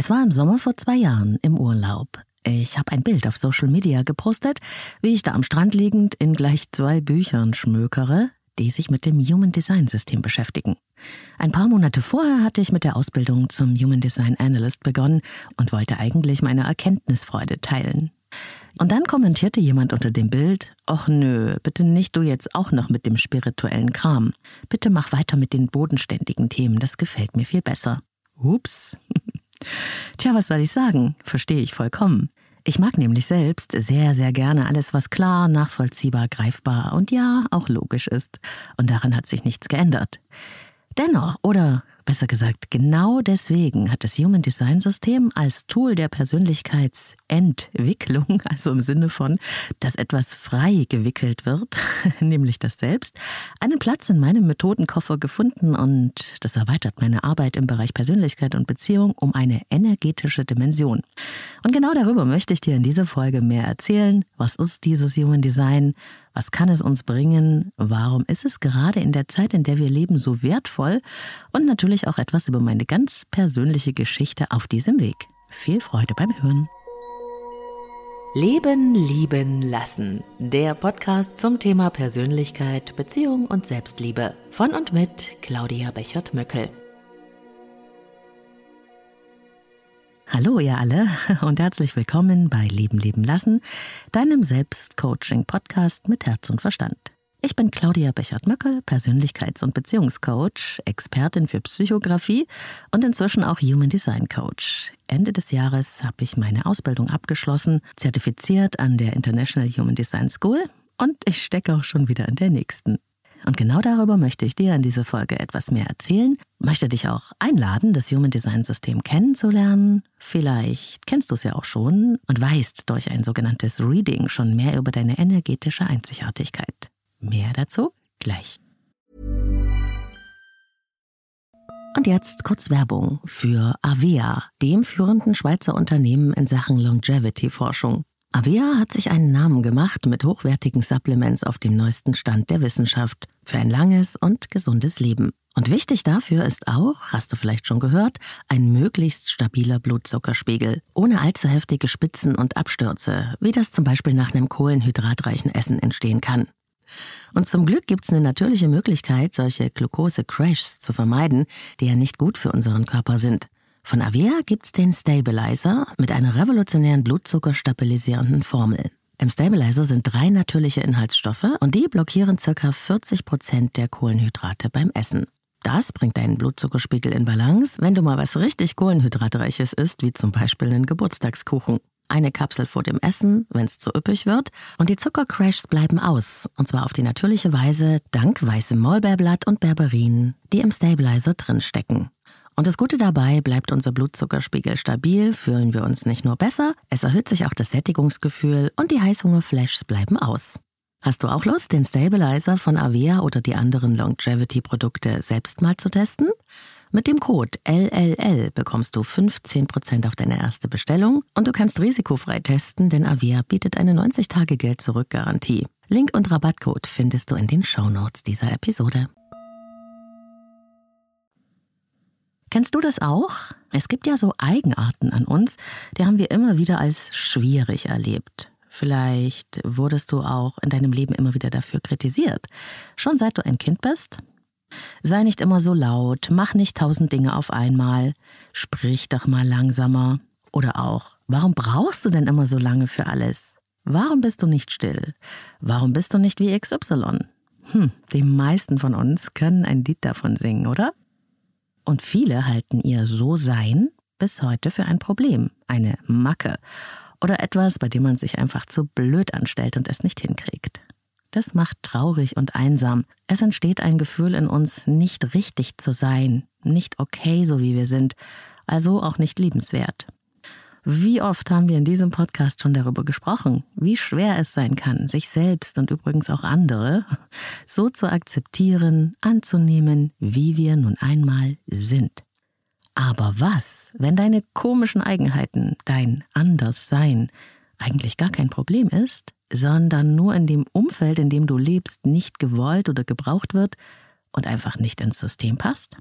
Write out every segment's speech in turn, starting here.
Es war im Sommer vor zwei Jahren im Urlaub. Ich habe ein Bild auf Social Media gepostet, wie ich da am Strand liegend in gleich zwei Büchern schmökere, die sich mit dem Human Design System beschäftigen. Ein paar Monate vorher hatte ich mit der Ausbildung zum Human Design Analyst begonnen und wollte eigentlich meine Erkenntnisfreude teilen. Und dann kommentierte jemand unter dem Bild, ach nö, bitte nicht du jetzt auch noch mit dem spirituellen Kram. Bitte mach weiter mit den bodenständigen Themen, das gefällt mir viel besser. Ups. Tja, was soll ich sagen? Verstehe ich vollkommen. Ich mag nämlich selbst sehr, sehr gerne alles, was klar, nachvollziehbar, greifbar und ja, auch logisch ist. Und daran hat sich nichts geändert. Dennoch, oder besser gesagt, genau deswegen hat das Human Design System als Tool der Persönlichkeitsentwicklung, also im Sinne von, dass etwas frei gewickelt wird, nämlich das Selbst, einen Platz in meinem Methodenkoffer gefunden und das erweitert meine Arbeit im Bereich Persönlichkeit und Beziehung um eine energetische Dimension. Und genau darüber möchte ich dir in dieser Folge mehr erzählen. Was ist dieses Human Design? Was kann es uns bringen? Warum ist es gerade in der Zeit, in der wir leben, so wertvoll? Und natürlich auch etwas über meine ganz persönliche Geschichte auf diesem Weg. Viel Freude beim Hören. Leben, lieben, lassen. Der Podcast zum Thema Persönlichkeit, Beziehung und Selbstliebe. Von und mit Claudia Bechert-Möckel. Hallo ihr alle und herzlich willkommen bei Leben leben lassen, deinem Selbstcoaching-Podcast mit Herz und Verstand. Ich bin Claudia Bechert-Möckel, Persönlichkeits- und Beziehungscoach, Expertin für Psychografie und inzwischen auch Human Design Coach. Ende des Jahres habe ich meine Ausbildung abgeschlossen, zertifiziert an der International Human Design School und ich stecke auch schon wieder in der nächsten. Und genau darüber möchte ich dir in dieser Folge etwas mehr erzählen, möchte dich auch einladen, das Human Design System kennenzulernen. Vielleicht kennst du es ja auch schon und weißt durch ein sogenanntes Reading schon mehr über deine energetische Einzigartigkeit. Mehr dazu gleich. Und jetzt kurz Werbung für Avea, dem führenden Schweizer Unternehmen in Sachen Longevity-Forschung. Avea hat sich einen Namen gemacht mit hochwertigen Supplements auf dem neuesten Stand der Wissenschaft für ein langes und gesundes Leben. Und wichtig dafür ist auch, hast du vielleicht schon gehört, ein möglichst stabiler Blutzuckerspiegel, ohne allzu heftige Spitzen und Abstürze, wie das zum Beispiel nach einem kohlenhydratreichen Essen entstehen kann. Und zum Glück gibt es eine natürliche Möglichkeit, solche Glucose-Crashs zu vermeiden, die ja nicht gut für unseren Körper sind. Von Avea gibt's den Stabilizer mit einer revolutionären blutzuckerstabilisierenden Formel. Im Stabilizer sind drei natürliche Inhaltsstoffe und die blockieren ca. 40 Prozent der Kohlenhydrate beim Essen. Das bringt deinen Blutzuckerspiegel in Balance, wenn du mal was richtig Kohlenhydratreiches isst, wie zum Beispiel einen Geburtstagskuchen. Eine Kapsel vor dem Essen, wenn es zu üppig wird, und die Zuckercrashs bleiben aus, und zwar auf die natürliche Weise dank weißem Maulbeerblatt und Berberin, die im Stabilizer drinstecken. Und das Gute dabei, bleibt unser Blutzuckerspiegel stabil, fühlen wir uns nicht nur besser, es erhöht sich auch das Sättigungsgefühl und die Heißhungerflashs bleiben aus. Hast du auch Lust, den Stabilizer von Avea oder die anderen Longevity-Produkte selbst mal zu testen? Mit dem Code LLL bekommst du 15% auf deine erste Bestellung und du kannst risikofrei testen, denn Avea bietet eine 90-Tage-Geld-Zurück-Garantie. Link und Rabattcode findest du in den Shownotes dieser Episode. Kennst du das auch? Es gibt ja so Eigenarten an uns, die haben wir immer wieder als schwierig erlebt. Vielleicht wurdest du auch in deinem Leben immer wieder dafür kritisiert. Schon seit du ein Kind bist? Sei nicht immer so laut, mach nicht tausend Dinge auf einmal, sprich doch mal langsamer. Oder auch, warum brauchst du denn immer so lange für alles? Warum bist du nicht still? Warum bist du nicht wie XY? Hm, die meisten von uns können ein Lied davon singen, oder? Und viele halten ihr So-Sein bis heute für ein Problem, eine Macke oder etwas, bei dem man sich einfach zu blöd anstellt und es nicht hinkriegt. Das macht traurig und einsam. Es entsteht ein Gefühl in uns, nicht richtig zu sein, nicht okay, so wie wir sind, also auch nicht liebenswert. Wie oft haben wir in diesem Podcast schon darüber gesprochen, wie schwer es sein kann, sich selbst und übrigens auch andere so zu akzeptieren, anzunehmen, wie wir nun einmal sind. Aber was, wenn deine komischen Eigenheiten, dein Anderssein, eigentlich gar kein Problem ist, sondern nur in dem Umfeld, in dem du lebst, nicht gewollt oder gebraucht wird und einfach nicht ins System passt?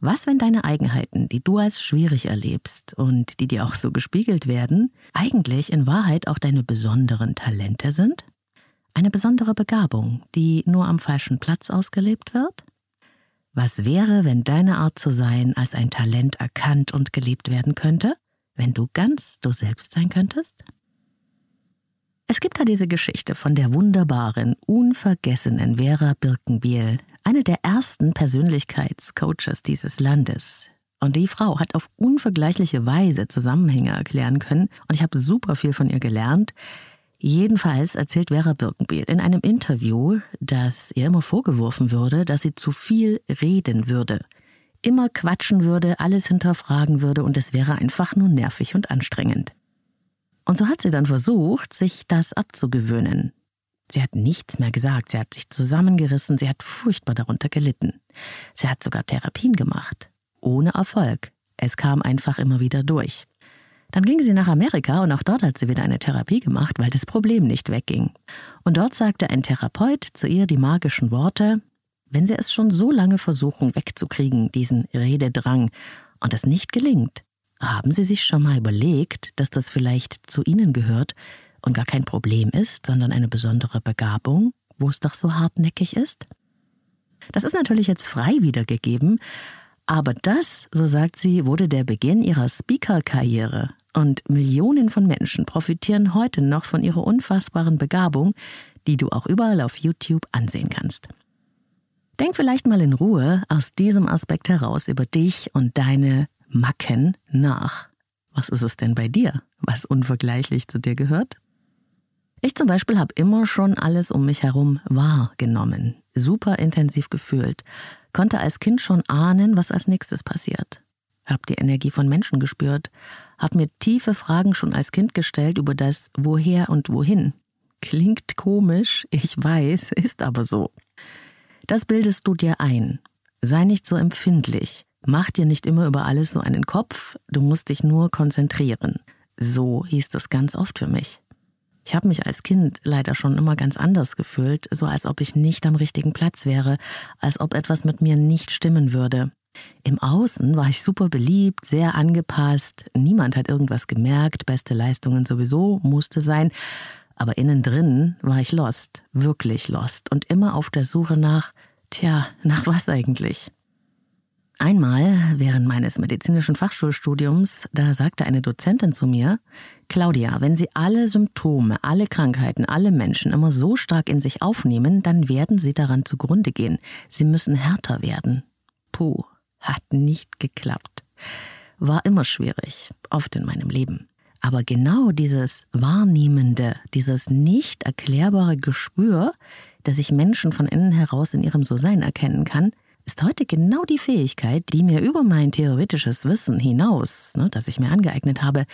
Was, wenn deine Eigenheiten, die du als schwierig erlebst und die dir auch so gespiegelt werden, eigentlich in Wahrheit auch deine besonderen Talente sind? Eine besondere Begabung, die nur am falschen Platz ausgelebt wird? Was wäre, wenn deine Art zu sein als ein Talent erkannt und gelebt werden könnte? Wenn du ganz du selbst sein könntest? Es gibt da diese Geschichte von der wunderbaren, unvergessenen Vera Birkenbiel, eine der ersten Persönlichkeitscoaches dieses Landes. Und die Frau hat auf unvergleichliche Weise Zusammenhänge erklären können und ich habe super viel von ihr gelernt. Jedenfalls erzählt Vera Birkenbiel in einem Interview, dass ihr immer vorgeworfen würde, dass sie zu viel reden würde, immer quatschen würde, alles hinterfragen würde und es wäre einfach nur nervig und anstrengend. Und so hat sie dann versucht, sich das abzugewöhnen. Sie hat nichts mehr gesagt, sie hat sich zusammengerissen, sie hat furchtbar darunter gelitten. Sie hat sogar Therapien gemacht. Ohne Erfolg. Es kam einfach immer wieder durch. Dann ging sie nach Amerika und auch dort hat sie wieder eine Therapie gemacht, weil das Problem nicht wegging. Und dort sagte ein Therapeut zu ihr die magischen Worte, wenn Sie es schon so lange versuchen wegzukriegen, diesen Rededrang, und es nicht gelingt, haben Sie sich schon mal überlegt, dass das vielleicht zu Ihnen gehört und gar kein Problem ist, sondern eine besondere Begabung, wo es doch so hartnäckig ist? Das ist natürlich jetzt frei wiedergegeben, aber das, so sagt sie, wurde der Beginn ihrer Speaker-Karriere. Und Millionen von Menschen profitieren heute noch von ihrer unfassbaren Begabung, die du auch überall auf YouTube ansehen kannst. Denk vielleicht mal in Ruhe aus diesem Aspekt heraus über dich und deine Macken nach. Was ist es denn bei dir, was unvergleichlich zu dir gehört? Ich zum Beispiel habe immer schon alles um mich herum wahrgenommen, super intensiv gefühlt, konnte als Kind schon ahnen, was als nächstes passiert. Hab die Energie von Menschen gespürt, hab mir tiefe Fragen schon als Kind gestellt über das Woher und Wohin. Klingt komisch, ich weiß, ist aber so. Das bildest du dir ein. Sei nicht so empfindlich. Mach dir nicht immer über alles so einen Kopf, du musst dich nur konzentrieren. So hieß das ganz oft für mich. Ich habe mich als Kind leider schon immer ganz anders gefühlt, so als ob ich nicht am richtigen Platz wäre, als ob etwas mit mir nicht stimmen würde. Im Außen war ich super beliebt, sehr angepasst, niemand hat irgendwas gemerkt, beste Leistungen sowieso musste sein, aber innen drin war ich lost, wirklich lost und immer auf der Suche nach, tja, nach was eigentlich? Einmal während meines medizinischen Fachschulstudiums, da sagte eine Dozentin zu mir, Claudia, wenn Sie alle Symptome, alle Krankheiten, alle Menschen immer so stark in sich aufnehmen, dann werden Sie daran zugrunde gehen. Sie müssen härter werden. Puh, hat nicht geklappt. War immer schwierig, oft in meinem Leben. Aber genau dieses Wahrnehmende, dieses nicht erklärbare Gespür, dass ich Menschen von innen heraus in ihrem So-Sein erkennen kann, ist heute genau die Fähigkeit, die mir über mein theoretisches Wissen hinaus, ne, das ich mir angeeignet habe,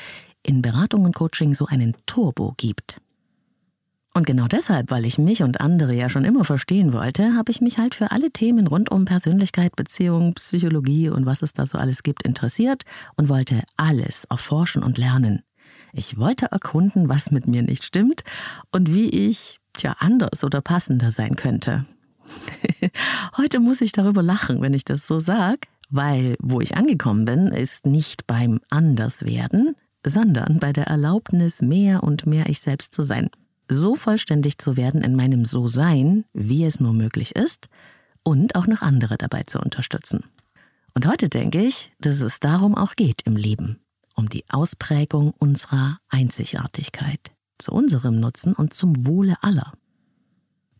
in Beratung und Coaching so einen Turbo gibt. Und genau deshalb, weil ich mich und andere ja schon immer verstehen wollte, habe ich mich halt für alle Themen rund um Persönlichkeit, Beziehung, Psychologie und was es da so alles gibt interessiert und wollte alles erforschen und lernen. Ich wollte erkunden, was mit mir nicht stimmt und wie ich, tja, anders oder passender sein könnte. Heute muss ich darüber lachen, wenn ich das so sage, weil wo ich angekommen bin, ist nicht beim Anderswerden, sondern bei der Erlaubnis, mehr und mehr ich selbst zu sein. So vollständig zu werden in meinem So-Sein, wie es nur möglich ist, und auch noch andere dabei zu unterstützen. Und heute denke ich, dass es darum auch geht im Leben, um die Ausprägung unserer Einzigartigkeit, zu unserem Nutzen und zum Wohle aller.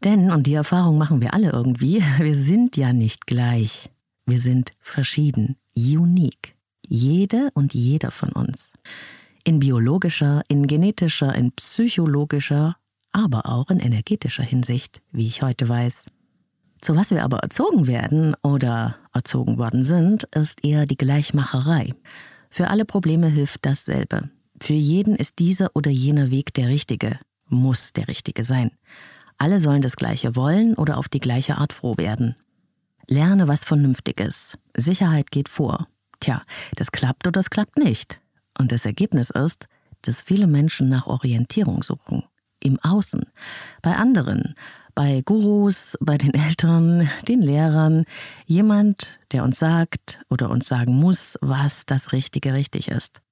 Denn, und die Erfahrung machen wir alle irgendwie, wir sind ja nicht gleich. Wir sind verschieden, unique. Jede und jeder von uns. In biologischer, in genetischer, in psychologischer, aber auch in energetischer Hinsicht, wie ich heute weiß. Zu was wir aber erzogen werden oder erzogen worden sind, ist eher die Gleichmacherei. Für alle Probleme hilft dasselbe. Für jeden ist dieser oder jener Weg der richtige, muss der richtige sein. Alle sollen das Gleiche wollen oder auf die gleiche Art froh werden. Lerne was Vernünftiges. Sicherheit geht vor. Tja, das klappt oder das klappt nicht. Und das Ergebnis ist, dass viele Menschen nach Orientierung suchen. Im Außen, bei anderen, Bei Gurus, bei den Eltern, den Lehrern, jemand, der uns sagt oder uns sagen muss, was das Richtige richtig ist.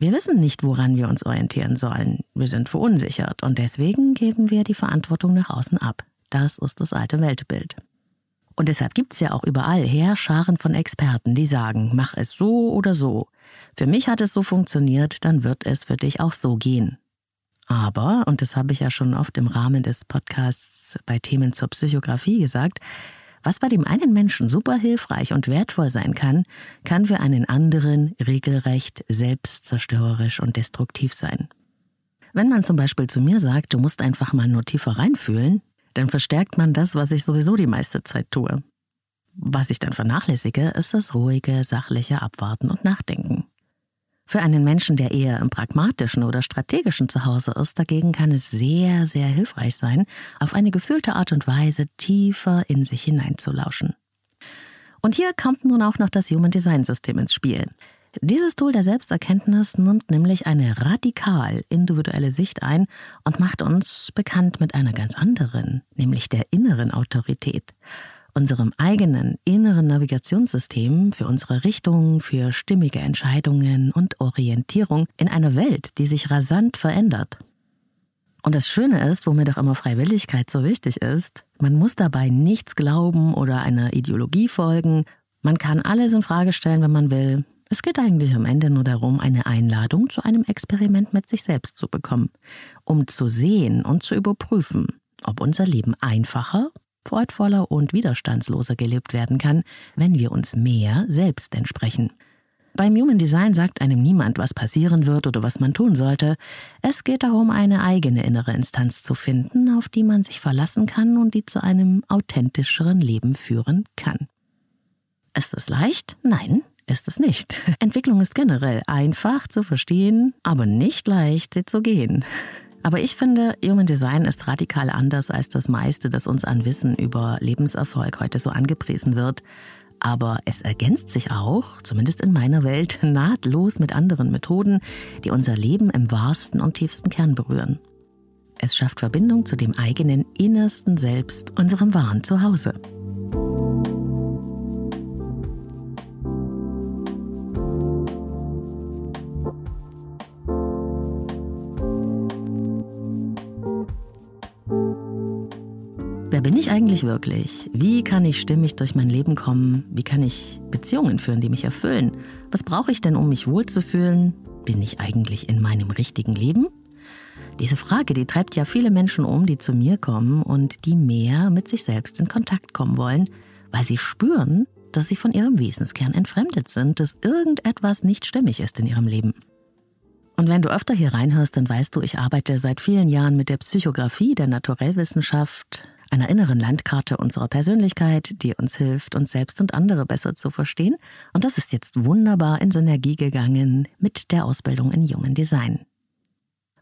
Wir wissen nicht, woran wir uns orientieren sollen. Wir sind verunsichert und deswegen geben wir die Verantwortung nach außen ab. Das ist das alte Weltbild. Und deshalb gibt es ja auch überall Heerscharen von Experten, die sagen, mach es so oder so. Für mich hat es so funktioniert, dann wird es für dich auch so gehen. Aber, und das habe ich ja schon oft im Rahmen des Podcasts bei Themen zur Psychografie gesagt, was bei dem einen Menschen super hilfreich und wertvoll sein kann, kann für einen anderen regelrecht selbstzerstörerisch und destruktiv sein. Wenn man zum Beispiel zu mir sagt, du musst einfach mal nur tiefer reinfühlen, dann verstärkt man das, was ich sowieso die meiste Zeit tue. Was ich dann vernachlässige, ist das ruhige, sachliche Abwarten und Nachdenken. Für einen Menschen, der eher im pragmatischen oder strategischen Zuhause ist, dagegen kann es sehr, sehr hilfreich sein, auf eine gefühlte Art und Weise tiefer in sich hineinzulauschen. Und hier kommt nun auch noch das Human Design System ins Spiel. Dieses Tool der Selbsterkenntnis nimmt nämlich eine radikal individuelle Sicht ein und macht uns bekannt mit einer ganz anderen, nämlich der inneren Autorität unserem eigenen inneren Navigationssystem für unsere Richtung, für stimmige Entscheidungen und Orientierung in einer Welt, die sich rasant verändert. Und das Schöne ist, wo mir doch immer Freiwilligkeit so wichtig ist, man muss dabei nichts glauben oder einer Ideologie folgen. Man kann alles in Frage stellen, wenn man will. Es geht eigentlich am Ende nur darum, eine Einladung zu einem Experiment mit sich selbst zu bekommen, um zu sehen und zu überprüfen, ob unser Leben einfacher freudvoller und widerstandsloser gelebt werden kann, wenn wir uns mehr selbst entsprechen. Beim Human Design sagt einem niemand, was passieren wird oder was man tun sollte. Es geht darum, eine eigene innere Instanz zu finden, auf die man sich verlassen kann und die zu einem authentischeren Leben führen kann. Ist es leicht? Nein, ist es nicht. Entwicklung ist generell einfach zu verstehen, aber nicht leicht, sie zu gehen. Aber ich finde, Human Design ist radikal anders als das meiste, das uns an Wissen über Lebenserfolg heute so angepriesen wird. Aber es ergänzt sich auch, zumindest in meiner Welt, nahtlos mit anderen Methoden, die unser Leben im wahrsten und tiefsten Kern berühren. Es schafft Verbindung zu dem eigenen innersten Selbst, unserem wahren Zuhause. Eigentlich wirklich? Wie kann ich stimmig durch mein Leben kommen? Wie kann ich Beziehungen führen, die mich erfüllen? Was brauche ich denn, um mich wohlzufühlen? Bin ich eigentlich in meinem richtigen Leben? Diese Frage, die treibt ja viele Menschen um, die zu mir kommen und die mehr mit sich selbst in Kontakt kommen wollen, weil sie spüren, dass sie von ihrem Wesenskern entfremdet sind, dass irgendetwas nicht stimmig ist in ihrem Leben. Und wenn du öfter hier reinhörst, dann weißt du, ich arbeite seit vielen Jahren mit der Psychografie, der Naturellwissenschaft, einer inneren Landkarte unserer Persönlichkeit, die uns hilft, uns selbst und andere besser zu verstehen. Und das ist jetzt wunderbar in Synergie gegangen mit der Ausbildung in Human Design.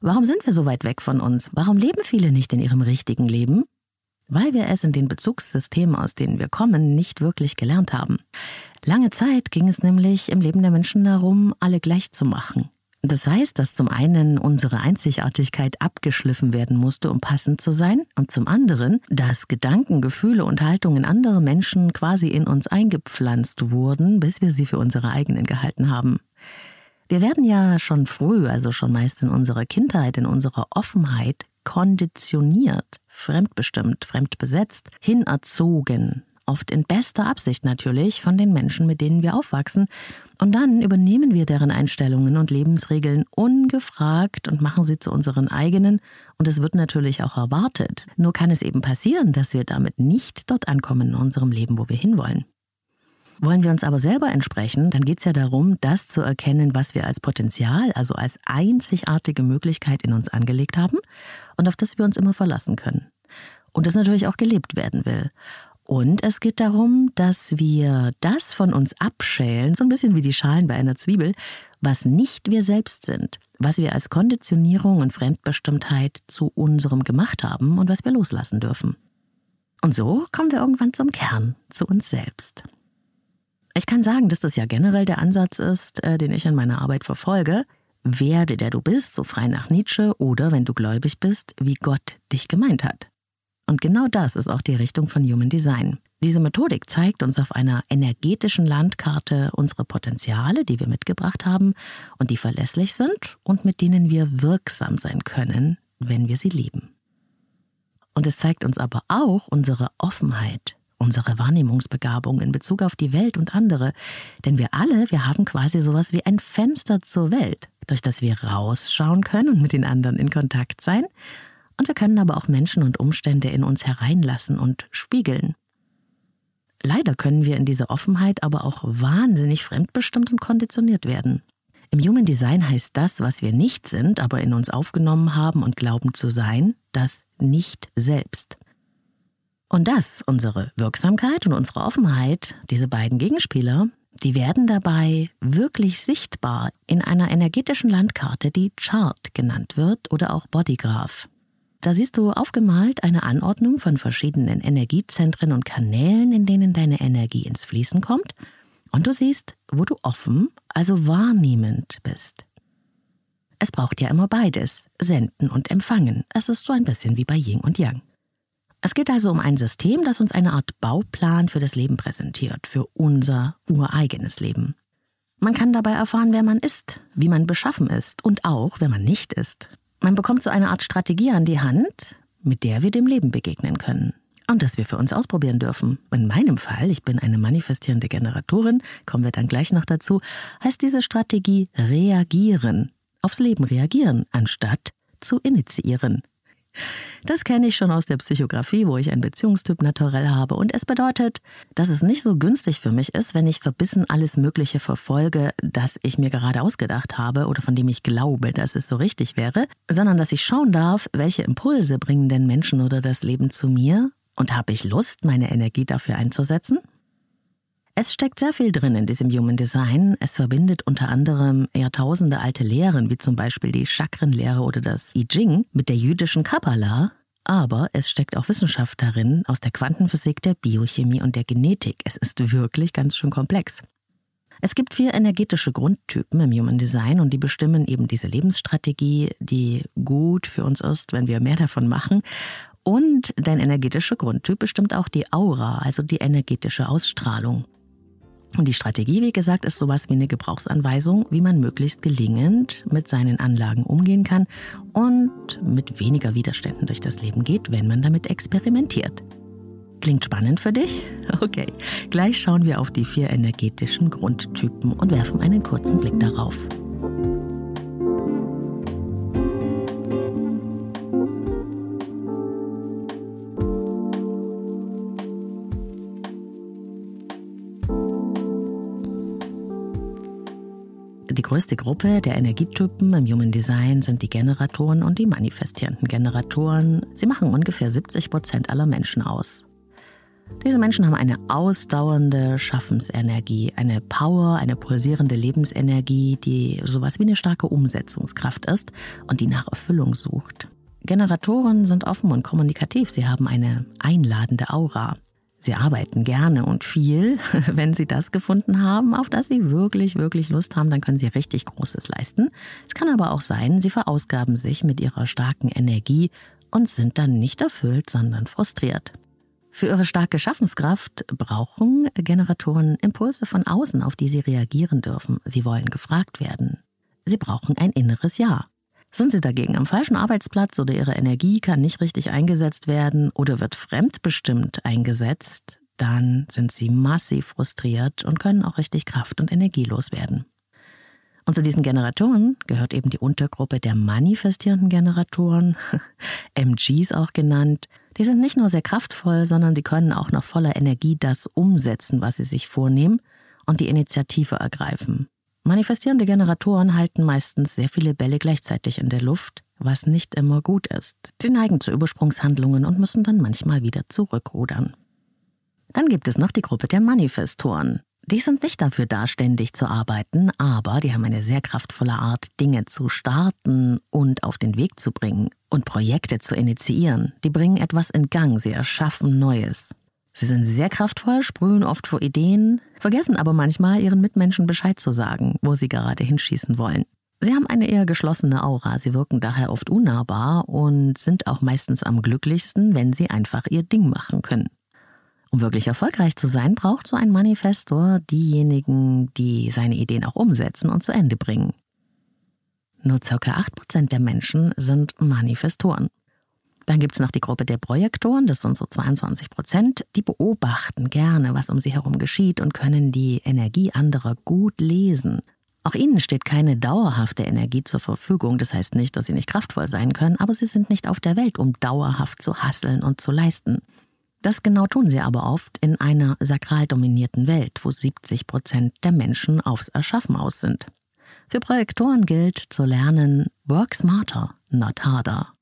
Warum sind wir so weit weg von uns? Warum leben viele nicht in ihrem richtigen Leben? Weil wir es in den Bezugssystemen, aus denen wir kommen, nicht wirklich gelernt haben. Lange Zeit ging es nämlich im Leben der Menschen darum, alle gleich zu machen. Das heißt, dass zum einen unsere Einzigartigkeit abgeschliffen werden musste, um passend zu sein, und zum anderen, dass Gedanken, Gefühle und Haltungen anderer Menschen quasi in uns eingepflanzt wurden, bis wir sie für unsere eigenen gehalten haben. Wir werden ja schon früh, also schon meist in unserer Kindheit, in unserer Offenheit, konditioniert, fremdbestimmt, fremdbesetzt, hinerzogen, oft in bester Absicht natürlich, von den Menschen, mit denen wir aufwachsen. Und dann übernehmen wir deren Einstellungen und Lebensregeln ungefragt und machen sie zu unseren eigenen. Und es wird natürlich auch erwartet. Nur kann es eben passieren, dass wir damit nicht dort ankommen in unserem Leben, wo wir hinwollen. Wollen wir uns aber selber entsprechen, dann geht es ja darum, das zu erkennen, was wir als Potenzial, also als einzigartige Möglichkeit in uns angelegt haben und auf das wir uns immer verlassen können. Und das natürlich auch gelebt werden will. Und es geht darum, dass wir das von uns abschälen, so ein bisschen wie die Schalen bei einer Zwiebel, was nicht wir selbst sind, was wir als Konditionierung und Fremdbestimmtheit zu unserem gemacht haben und was wir loslassen dürfen. Und so kommen wir irgendwann zum Kern, zu uns selbst. Ich kann sagen, dass das ja generell der Ansatz ist, äh, den ich in meiner Arbeit verfolge. Werde der du bist, so frei nach Nietzsche, oder wenn du gläubig bist, wie Gott dich gemeint hat. Und genau das ist auch die Richtung von Human Design. Diese Methodik zeigt uns auf einer energetischen Landkarte unsere Potenziale, die wir mitgebracht haben und die verlässlich sind und mit denen wir wirksam sein können, wenn wir sie lieben. Und es zeigt uns aber auch unsere Offenheit, unsere Wahrnehmungsbegabung in Bezug auf die Welt und andere. Denn wir alle, wir haben quasi sowas wie ein Fenster zur Welt, durch das wir rausschauen können und mit den anderen in Kontakt sein und wir können aber auch Menschen und Umstände in uns hereinlassen und spiegeln. Leider können wir in dieser Offenheit aber auch wahnsinnig fremdbestimmt und konditioniert werden. Im Human Design heißt das, was wir nicht sind, aber in uns aufgenommen haben und glauben zu sein, das nicht selbst. Und das, unsere Wirksamkeit und unsere Offenheit, diese beiden Gegenspieler, die werden dabei wirklich sichtbar in einer energetischen Landkarte, die Chart genannt wird oder auch Bodygraph. Da siehst du aufgemalt eine Anordnung von verschiedenen Energiezentren und Kanälen, in denen deine Energie ins Fließen kommt. Und du siehst, wo du offen, also wahrnehmend bist. Es braucht ja immer beides, senden und empfangen. Es ist so ein bisschen wie bei Yin und Yang. Es geht also um ein System, das uns eine Art Bauplan für das Leben präsentiert, für unser ureigenes Leben. Man kann dabei erfahren, wer man ist, wie man beschaffen ist und auch, wer man nicht ist. Man bekommt so eine Art Strategie an die Hand, mit der wir dem Leben begegnen können. Und das wir für uns ausprobieren dürfen. In meinem Fall, ich bin eine manifestierende Generatorin, kommen wir dann gleich noch dazu, heißt diese Strategie reagieren. Aufs Leben reagieren, anstatt zu initiieren. Das kenne ich schon aus der Psychografie, wo ich ein Beziehungstyp naturell habe. Und es bedeutet, dass es nicht so günstig für mich ist, wenn ich verbissen alles Mögliche verfolge, das ich mir gerade ausgedacht habe oder von dem ich glaube, dass es so richtig wäre, sondern dass ich schauen darf, welche Impulse bringen denn Menschen oder das Leben zu mir und habe ich Lust, meine Energie dafür einzusetzen? Es steckt sehr viel drin in diesem Human Design. Es verbindet unter anderem Jahrtausende alte Lehren, wie zum Beispiel die Chakrenlehre oder das I Ching, mit der jüdischen Kabbalah. Aber es steckt auch Wissenschaft darin aus der Quantenphysik, der Biochemie und der Genetik. Es ist wirklich ganz schön komplex. Es gibt vier energetische Grundtypen im Human Design und die bestimmen eben diese Lebensstrategie, die gut für uns ist, wenn wir mehr davon machen. Und dein energetischer Grundtyp bestimmt auch die Aura, also die energetische Ausstrahlung. Und die Strategie, wie gesagt, ist sowas wie eine Gebrauchsanweisung, wie man möglichst gelingend mit seinen Anlagen umgehen kann und mit weniger Widerständen durch das Leben geht, wenn man damit experimentiert. Klingt spannend für dich? Okay, gleich schauen wir auf die vier energetischen Grundtypen und werfen einen kurzen Blick darauf. Die größte Gruppe der Energietypen im Human Design sind die Generatoren und die manifestierenden Generatoren. Sie machen ungefähr 70 Prozent aller Menschen aus. Diese Menschen haben eine ausdauernde Schaffensenergie, eine Power, eine pulsierende Lebensenergie, die sowas wie eine starke Umsetzungskraft ist und die nach Erfüllung sucht. Generatoren sind offen und kommunikativ, sie haben eine einladende Aura. Sie arbeiten gerne und viel. Wenn Sie das gefunden haben, auf das Sie wirklich, wirklich Lust haben, dann können Sie richtig Großes leisten. Es kann aber auch sein, Sie verausgaben sich mit Ihrer starken Energie und sind dann nicht erfüllt, sondern frustriert. Für ihre starke Schaffenskraft brauchen Generatoren Impulse von außen, auf die sie reagieren dürfen. Sie wollen gefragt werden. Sie brauchen ein inneres Ja. Sind Sie dagegen am falschen Arbeitsplatz oder Ihre Energie kann nicht richtig eingesetzt werden oder wird fremdbestimmt eingesetzt, dann sind Sie massiv frustriert und können auch richtig kraft- und energielos werden. Und zu diesen Generatoren gehört eben die Untergruppe der manifestierenden Generatoren, MGs auch genannt. Die sind nicht nur sehr kraftvoll, sondern sie können auch noch voller Energie das umsetzen, was sie sich vornehmen und die Initiative ergreifen. Manifestierende Generatoren halten meistens sehr viele Bälle gleichzeitig in der Luft, was nicht immer gut ist. Sie neigen zu Übersprungshandlungen und müssen dann manchmal wieder zurückrudern. Dann gibt es noch die Gruppe der Manifestoren. Die sind nicht dafür da, ständig zu arbeiten, aber die haben eine sehr kraftvolle Art, Dinge zu starten und auf den Weg zu bringen und Projekte zu initiieren. Die bringen etwas in Gang, sie erschaffen Neues. Sie sind sehr kraftvoll, sprühen oft vor Ideen, vergessen aber manchmal ihren Mitmenschen Bescheid zu sagen, wo sie gerade hinschießen wollen. Sie haben eine eher geschlossene Aura, sie wirken daher oft unnahbar und sind auch meistens am glücklichsten, wenn sie einfach ihr Ding machen können. Um wirklich erfolgreich zu sein, braucht so ein Manifestor diejenigen, die seine Ideen auch umsetzen und zu Ende bringen. Nur ca. 8% der Menschen sind Manifestoren. Dann gibt es noch die Gruppe der Projektoren, das sind so 22 Prozent. Die beobachten gerne, was um sie herum geschieht und können die Energie anderer gut lesen. Auch ihnen steht keine dauerhafte Energie zur Verfügung. Das heißt nicht, dass sie nicht kraftvoll sein können, aber sie sind nicht auf der Welt, um dauerhaft zu hasseln und zu leisten. Das genau tun sie aber oft in einer sakral dominierten Welt, wo 70 Prozent der Menschen aufs Erschaffen aus sind. Für Projektoren gilt zu lernen, work smarter, not harder.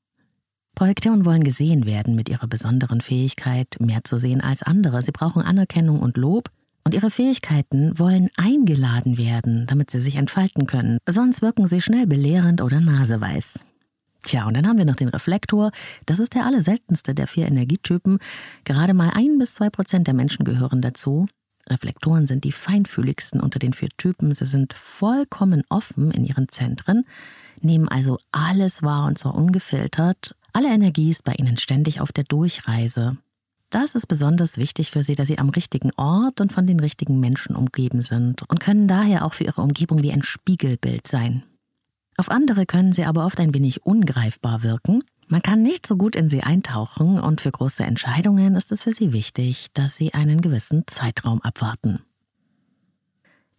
Projektoren wollen gesehen werden mit ihrer besonderen Fähigkeit, mehr zu sehen als andere. Sie brauchen Anerkennung und Lob und ihre Fähigkeiten wollen eingeladen werden, damit sie sich entfalten können. Sonst wirken sie schnell belehrend oder naseweiß. Tja, und dann haben wir noch den Reflektor. Das ist der allerseltenste der vier Energietypen. Gerade mal ein bis zwei Prozent der Menschen gehören dazu. Reflektoren sind die feinfühligsten unter den vier Typen. Sie sind vollkommen offen in ihren Zentren, nehmen also alles wahr und zwar ungefiltert. Alle Energie ist bei ihnen ständig auf der Durchreise. Das ist besonders wichtig für sie, dass sie am richtigen Ort und von den richtigen Menschen umgeben sind und können daher auch für ihre Umgebung wie ein Spiegelbild sein. Auf andere können sie aber oft ein wenig ungreifbar wirken. Man kann nicht so gut in sie eintauchen und für große Entscheidungen ist es für sie wichtig, dass sie einen gewissen Zeitraum abwarten.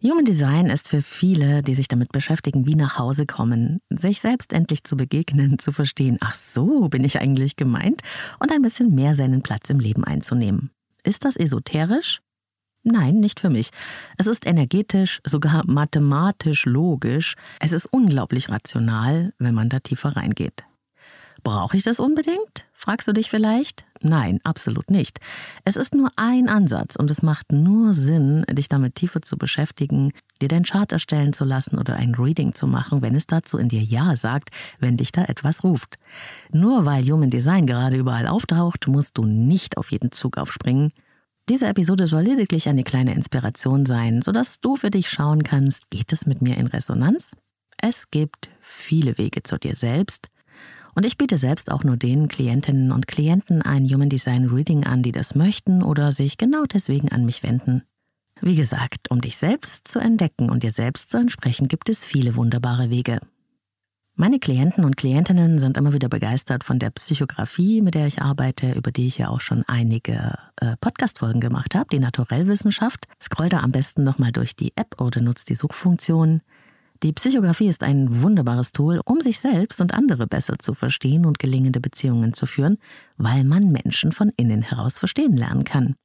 Human Design ist für viele, die sich damit beschäftigen, wie nach Hause kommen, sich selbst endlich zu begegnen, zu verstehen, ach so bin ich eigentlich gemeint, und ein bisschen mehr seinen Platz im Leben einzunehmen. Ist das esoterisch? Nein, nicht für mich. Es ist energetisch, sogar mathematisch logisch. Es ist unglaublich rational, wenn man da tiefer reingeht. Brauche ich das unbedingt? Fragst du dich vielleicht? Nein, absolut nicht. Es ist nur ein Ansatz und es macht nur Sinn, dich damit tiefer zu beschäftigen, dir dein Chart erstellen zu lassen oder ein Reading zu machen, wenn es dazu in dir Ja sagt, wenn dich da etwas ruft. Nur weil Human Design gerade überall auftaucht, musst du nicht auf jeden Zug aufspringen. Diese Episode soll lediglich eine kleine Inspiration sein, sodass du für dich schauen kannst, geht es mit mir in Resonanz? Es gibt viele Wege zu dir selbst, und ich biete selbst auch nur den Klientinnen und Klienten ein Human Design Reading an, die das möchten oder sich genau deswegen an mich wenden. Wie gesagt, um dich selbst zu entdecken und dir selbst zu entsprechen, gibt es viele wunderbare Wege. Meine Klienten und Klientinnen sind immer wieder begeistert von der Psychografie, mit der ich arbeite, über die ich ja auch schon einige äh, Podcast-Folgen gemacht habe, die Naturellwissenschaft. Scroll da am besten nochmal durch die App oder nutzt die Suchfunktion. Die Psychografie ist ein wunderbares Tool, um sich selbst und andere besser zu verstehen und gelingende Beziehungen zu führen, weil man Menschen von innen heraus verstehen lernen kann.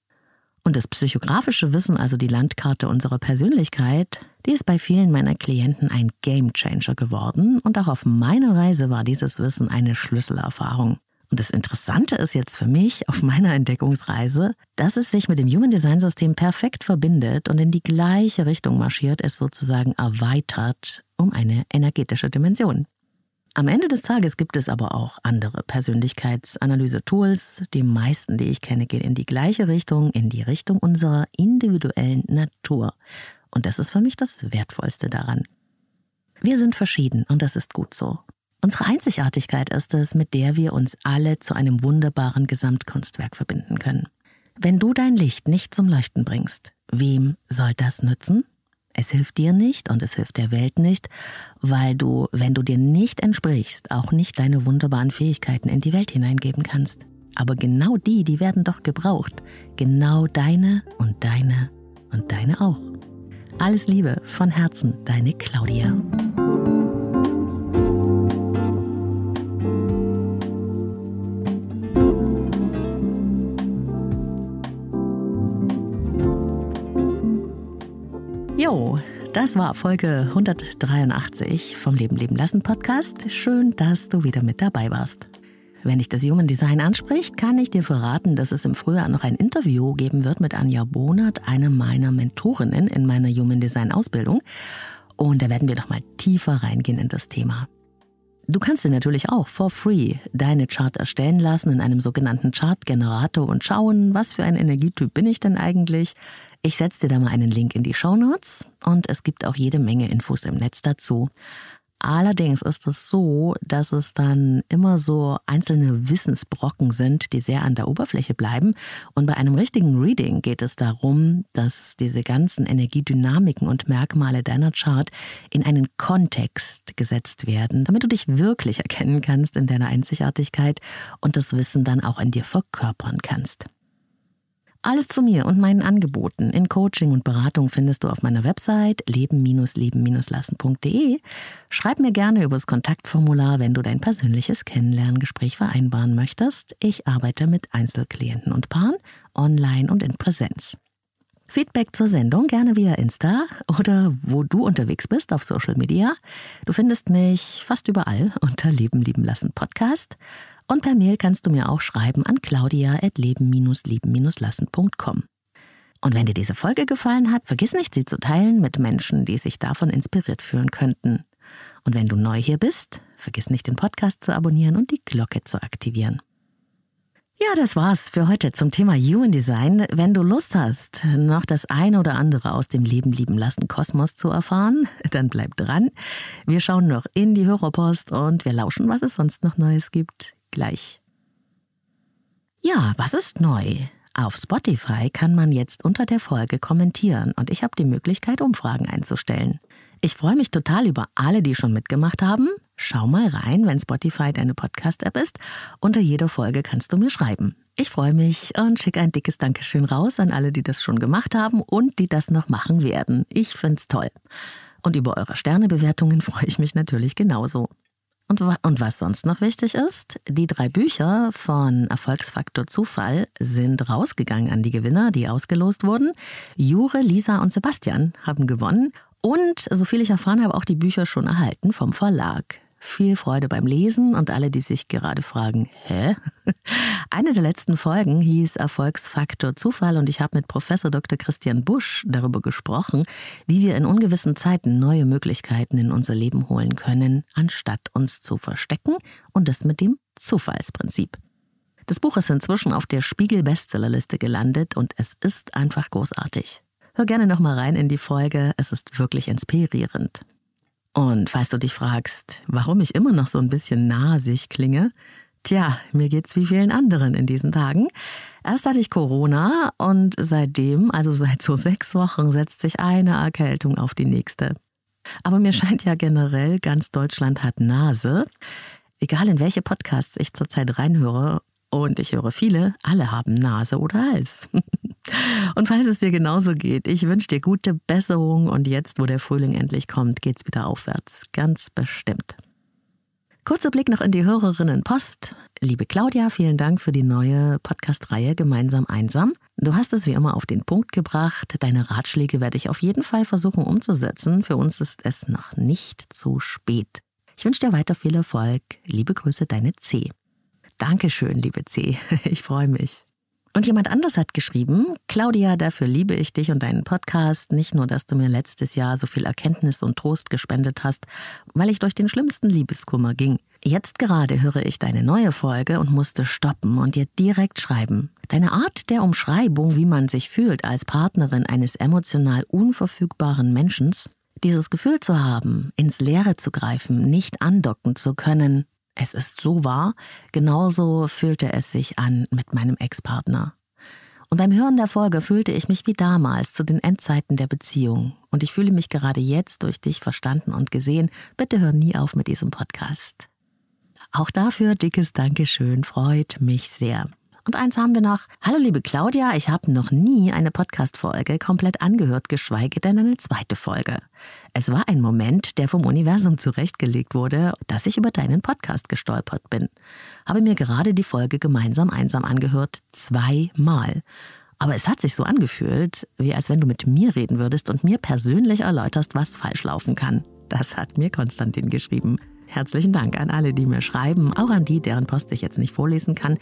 Und das psychografische Wissen, also die Landkarte unserer Persönlichkeit, die ist bei vielen meiner Klienten ein Gamechanger geworden und auch auf meiner Reise war dieses Wissen eine Schlüsselerfahrung. Und das Interessante ist jetzt für mich auf meiner Entdeckungsreise, dass es sich mit dem Human Design System perfekt verbindet und in die gleiche Richtung marschiert, es sozusagen erweitert um eine energetische Dimension. Am Ende des Tages gibt es aber auch andere Persönlichkeitsanalyse-Tools. Die meisten, die ich kenne, gehen in die gleiche Richtung, in die Richtung unserer individuellen Natur. Und das ist für mich das Wertvollste daran. Wir sind verschieden und das ist gut so. Unsere Einzigartigkeit ist es, mit der wir uns alle zu einem wunderbaren Gesamtkunstwerk verbinden können. Wenn du dein Licht nicht zum Leuchten bringst, wem soll das nützen? Es hilft dir nicht und es hilft der Welt nicht, weil du, wenn du dir nicht entsprichst, auch nicht deine wunderbaren Fähigkeiten in die Welt hineingeben kannst. Aber genau die, die werden doch gebraucht. Genau deine und deine und deine auch. Alles Liebe von Herzen, deine Claudia. Das war Folge 183 vom Leben leben lassen Podcast. Schön, dass du wieder mit dabei warst. Wenn dich das Human Design anspricht, kann ich dir verraten, dass es im Frühjahr noch ein Interview geben wird mit Anja Bonert, einer meiner Mentorinnen in meiner Human Design Ausbildung. Und da werden wir doch mal tiefer reingehen in das Thema. Du kannst dir natürlich auch for free deine Chart erstellen lassen in einem sogenannten Chart-Generator und schauen, was für ein Energietyp bin ich denn eigentlich? Ich setze dir da mal einen Link in die Show Notes und es gibt auch jede Menge Infos im Netz dazu. Allerdings ist es so, dass es dann immer so einzelne Wissensbrocken sind, die sehr an der Oberfläche bleiben. Und bei einem richtigen Reading geht es darum, dass diese ganzen Energiedynamiken und Merkmale deiner Chart in einen Kontext gesetzt werden, damit du dich wirklich erkennen kannst in deiner Einzigartigkeit und das Wissen dann auch in dir verkörpern kannst. Alles zu mir und meinen Angeboten in Coaching und Beratung findest du auf meiner Website leben-leben-lassen.de. Schreib mir gerne übers Kontaktformular, wenn du dein persönliches Kennenlerngespräch vereinbaren möchtest. Ich arbeite mit Einzelklienten und Paaren, online und in Präsenz. Feedback zur Sendung gerne via Insta oder wo du unterwegs bist auf Social Media. Du findest mich fast überall unter Leben lieben lassen Podcast. Und per Mail kannst du mir auch schreiben an claudia.leben-lieben-lassen.com. Und wenn dir diese Folge gefallen hat, vergiss nicht, sie zu teilen mit Menschen, die sich davon inspiriert fühlen könnten. Und wenn du neu hier bist, vergiss nicht, den Podcast zu abonnieren und die Glocke zu aktivieren. Ja, das war's für heute zum Thema Human Design. Wenn du Lust hast, noch das eine oder andere aus dem Leben lieben lassen Kosmos zu erfahren, dann bleib dran. Wir schauen noch in die Hörerpost und wir lauschen, was es sonst noch Neues gibt gleich. Ja, was ist neu? Auf Spotify kann man jetzt unter der Folge kommentieren und ich habe die Möglichkeit, Umfragen einzustellen. Ich freue mich total über alle, die schon mitgemacht haben. Schau mal rein, wenn Spotify deine Podcast-App ist. Unter jeder Folge kannst du mir schreiben. Ich freue mich und schicke ein dickes Dankeschön raus an alle, die das schon gemacht haben und die das noch machen werden. Ich finde es toll. Und über eure Sternebewertungen freue ich mich natürlich genauso. Und, und was sonst noch wichtig ist, die drei Bücher von Erfolgsfaktor Zufall sind rausgegangen an die Gewinner, die ausgelost wurden. Jure, Lisa und Sebastian haben gewonnen. Und soviel ich erfahren habe, auch die Bücher schon erhalten vom Verlag. Viel Freude beim Lesen und alle, die sich gerade fragen, hä? Eine der letzten Folgen hieß Erfolgsfaktor Zufall und ich habe mit Professor Dr. Christian Busch darüber gesprochen, wie wir in ungewissen Zeiten neue Möglichkeiten in unser Leben holen können, anstatt uns zu verstecken und das mit dem Zufallsprinzip. Das Buch ist inzwischen auf der Spiegel Bestsellerliste gelandet und es ist einfach großartig. Hör gerne noch mal rein in die Folge, es ist wirklich inspirierend. Und falls du dich fragst, warum ich immer noch so ein bisschen nasig klinge, tja, mir geht's wie vielen anderen in diesen Tagen. Erst hatte ich Corona und seitdem, also seit so sechs Wochen, setzt sich eine Erkältung auf die nächste. Aber mir scheint ja generell, ganz Deutschland hat Nase. Egal in welche Podcasts ich zurzeit reinhöre, und ich höre viele, alle haben Nase oder Hals. Und falls es dir genauso geht, ich wünsche dir gute Besserung und jetzt, wo der Frühling endlich kommt, geht's wieder aufwärts. Ganz bestimmt. Kurzer Blick noch in die Hörerinnenpost. Liebe Claudia, vielen Dank für die neue Podcast-Reihe Gemeinsam einsam. Du hast es wie immer auf den Punkt gebracht. Deine Ratschläge werde ich auf jeden Fall versuchen umzusetzen. Für uns ist es noch nicht zu spät. Ich wünsche dir weiter viel Erfolg. Liebe Grüße, deine C. Dankeschön, liebe C. Ich freue mich. Und jemand anders hat geschrieben, Claudia, dafür liebe ich dich und deinen Podcast. Nicht nur, dass du mir letztes Jahr so viel Erkenntnis und Trost gespendet hast, weil ich durch den schlimmsten Liebeskummer ging. Jetzt gerade höre ich deine neue Folge und musste stoppen und dir direkt schreiben. Deine Art der Umschreibung, wie man sich fühlt als Partnerin eines emotional unverfügbaren Menschen, dieses Gefühl zu haben, ins Leere zu greifen, nicht andocken zu können, es ist so wahr, genauso fühlte es sich an mit meinem Ex-Partner. Und beim Hören der Folge fühlte ich mich wie damals zu den Endzeiten der Beziehung. Und ich fühle mich gerade jetzt durch dich verstanden und gesehen. Bitte hör nie auf mit diesem Podcast. Auch dafür dickes Dankeschön, freut mich sehr. Und eins haben wir noch. Hallo liebe Claudia, ich habe noch nie eine Podcast-Folge komplett angehört, geschweige denn eine zweite Folge. Es war ein Moment, der vom Universum zurechtgelegt wurde, dass ich über deinen Podcast gestolpert bin. Habe mir gerade die Folge gemeinsam einsam angehört, zweimal. Aber es hat sich so angefühlt, wie als wenn du mit mir reden würdest und mir persönlich erläuterst, was falsch laufen kann. Das hat mir Konstantin geschrieben. Herzlichen Dank an alle, die mir schreiben, auch an die, deren Post ich jetzt nicht vorlesen kann.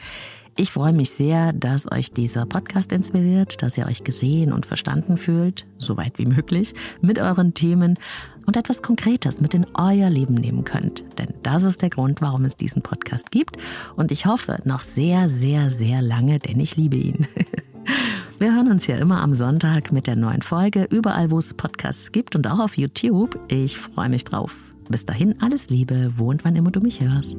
Ich freue mich sehr, dass euch dieser Podcast inspiriert, dass ihr euch gesehen und verstanden fühlt, so weit wie möglich, mit euren Themen und etwas Konkretes mit in euer Leben nehmen könnt. Denn das ist der Grund, warum es diesen Podcast gibt. Und ich hoffe noch sehr, sehr, sehr lange, denn ich liebe ihn. Wir hören uns ja immer am Sonntag mit der neuen Folge, überall wo es Podcasts gibt und auch auf YouTube. Ich freue mich drauf. Bis dahin alles Liebe, wo und wann immer du mich hörst.